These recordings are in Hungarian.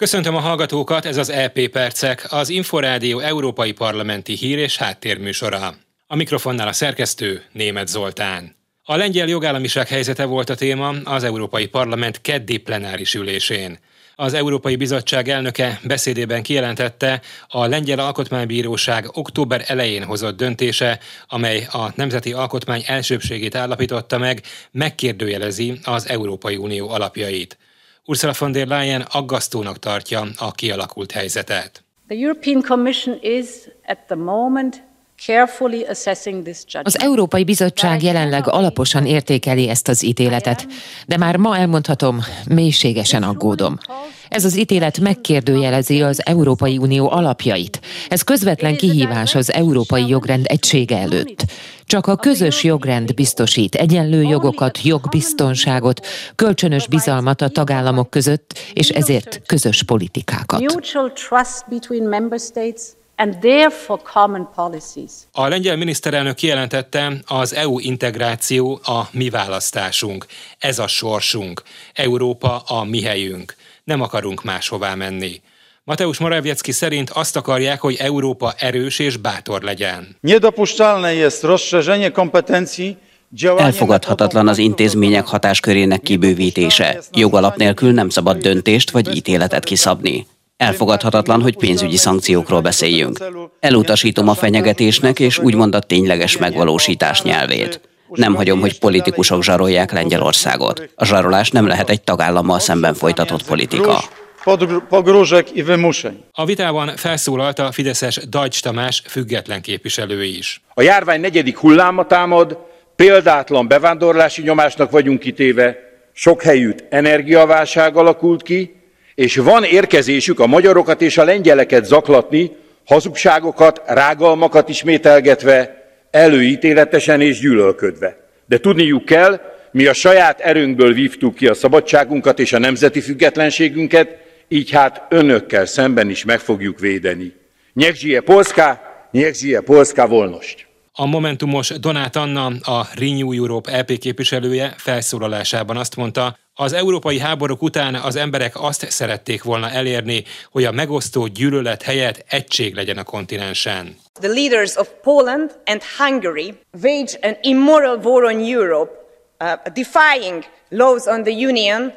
Köszöntöm a hallgatókat, ez az EP Percek, az Inforádió Európai Parlamenti Hír és Háttérműsora. A mikrofonnál a szerkesztő Német Zoltán. A lengyel jogállamiság helyzete volt a téma az Európai Parlament keddi plenáris ülésén. Az Európai Bizottság elnöke beszédében kijelentette, a Lengyel Alkotmánybíróság október elején hozott döntése, amely a Nemzeti Alkotmány elsőbségét állapította meg, megkérdőjelezi az Európai Unió alapjait. Ursula von der Leyen aggasztónak tartja a kialakult helyzetet. The European Commission is at the moment az Európai Bizottság jelenleg alaposan értékeli ezt az ítéletet, de már ma elmondhatom, mélységesen aggódom. Ez az ítélet megkérdőjelezi az Európai Unió alapjait. Ez közvetlen kihívás az európai jogrend egysége előtt. Csak a közös jogrend biztosít egyenlő jogokat, jogbiztonságot, kölcsönös bizalmat a tagállamok között, és ezért közös politikákat and therefore common policies. A lengyel miniszterelnök kijelentette, az EU integráció a mi választásunk. Ez a sorsunk. Európa a mi helyünk. Nem akarunk máshová menni. Mateusz Morawiecki szerint azt akarják, hogy Európa erős és bátor legyen. Elfogadhatatlan az intézmények hatáskörének kibővítése. Jogalap nélkül nem szabad döntést vagy ítéletet kiszabni. Elfogadhatatlan, hogy pénzügyi szankciókról beszéljünk. Elutasítom a fenyegetésnek és úgymond a tényleges megvalósítás nyelvét. Nem hagyom, hogy politikusok zsarolják Lengyelországot. A zsarolás nem lehet egy tagállammal szemben folytatott politika. A vitában felszólalt a Fideszes Dajcs Tamás független képviselő is. A járvány negyedik hulláma támad, példátlan bevándorlási nyomásnak vagyunk kitéve, sok helyütt energiaválság alakult ki, és van érkezésük a magyarokat és a lengyeleket zaklatni, hazugságokat, rágalmakat ismételgetve, előítéletesen és gyűlölködve. De tudniuk kell, mi a saját erőnkből vívtuk ki a szabadságunkat és a nemzeti függetlenségünket, így hát önökkel szemben is meg fogjuk védeni. Niech żyje Polska, niech żyje Polska wolność! A Momentumos Donát Anna, a Renew Europe LP képviselője felszólalásában azt mondta, az európai háborúk után az emberek azt szerették volna elérni, hogy a megosztó gyűlölet helyett egység legyen a kontinensen. The leaders of Poland and Hungary wage an immoral war on Europe, uh, defying laws on the Union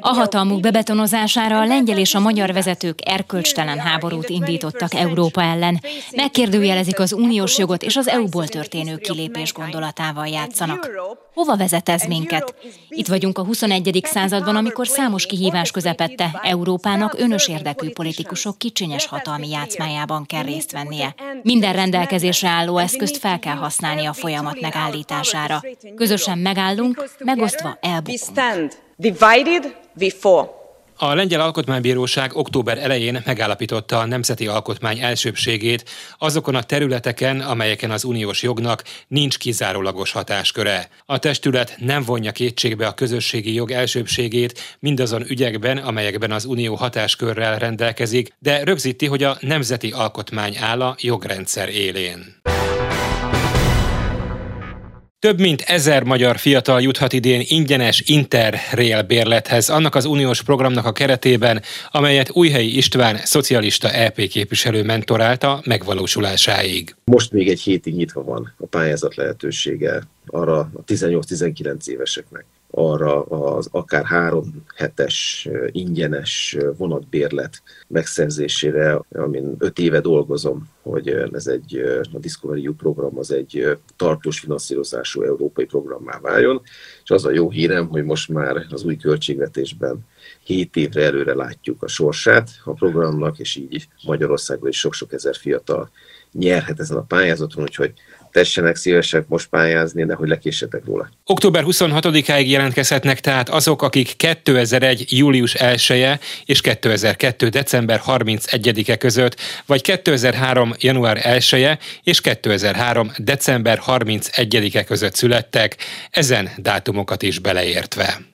a hatalmuk bebetonozására a lengyel és a magyar vezetők erkölcstelen háborút indítottak Európa ellen. Megkérdőjelezik az uniós jogot és az EU-ból történő kilépés gondolatával játszanak. Hova vezet ez minket? Itt vagyunk a 21. században, amikor számos kihívás közepette Európának önös érdekű politikusok kicsinyes hatalmi játszmájában kell részt vennie. Minden rendelkezésre álló eszközt fel kell használni a folyamat megállítására. Közösen megállunk, megosztva elbukunk. Divided fall. A lengyel alkotmánybíróság október elején megállapította a nemzeti alkotmány elsőbségét azokon a területeken, amelyeken az uniós jognak nincs kizárólagos hatásköre. A testület nem vonja kétségbe a közösségi jog elsőbségét mindazon ügyekben, amelyekben az unió hatáskörrel rendelkezik, de rögzíti, hogy a nemzeti alkotmány áll a jogrendszer élén. Több mint ezer magyar fiatal juthat idén ingyenes Interrail bérlethez, annak az uniós programnak a keretében, amelyet Újhelyi István, szocialista EP képviselő mentorálta megvalósulásáig. Most még egy hétig nyitva van a pályázat lehetősége arra a 18-19 éveseknek arra az akár három hetes ingyenes vonatbérlet megszerzésére, amin öt éve dolgozom, hogy ez egy, a Discovery U program az egy tartós finanszírozású európai programmá váljon, és az a jó hírem, hogy most már az új költségvetésben 7 évre előre látjuk a sorsát a programnak, és így Magyarországon is sok-sok ezer fiatal nyerhet ezen a pályázaton, úgyhogy tessenek szívesek most pályázni, de hogy lekéssetek róla. Október 26-áig jelentkezhetnek tehát azok, akik 2001. július 1 -e és 2002. december 31-e között, vagy 2003. január 1 -e és 2003. december 31-e között születtek, ezen dátumokat is beleértve.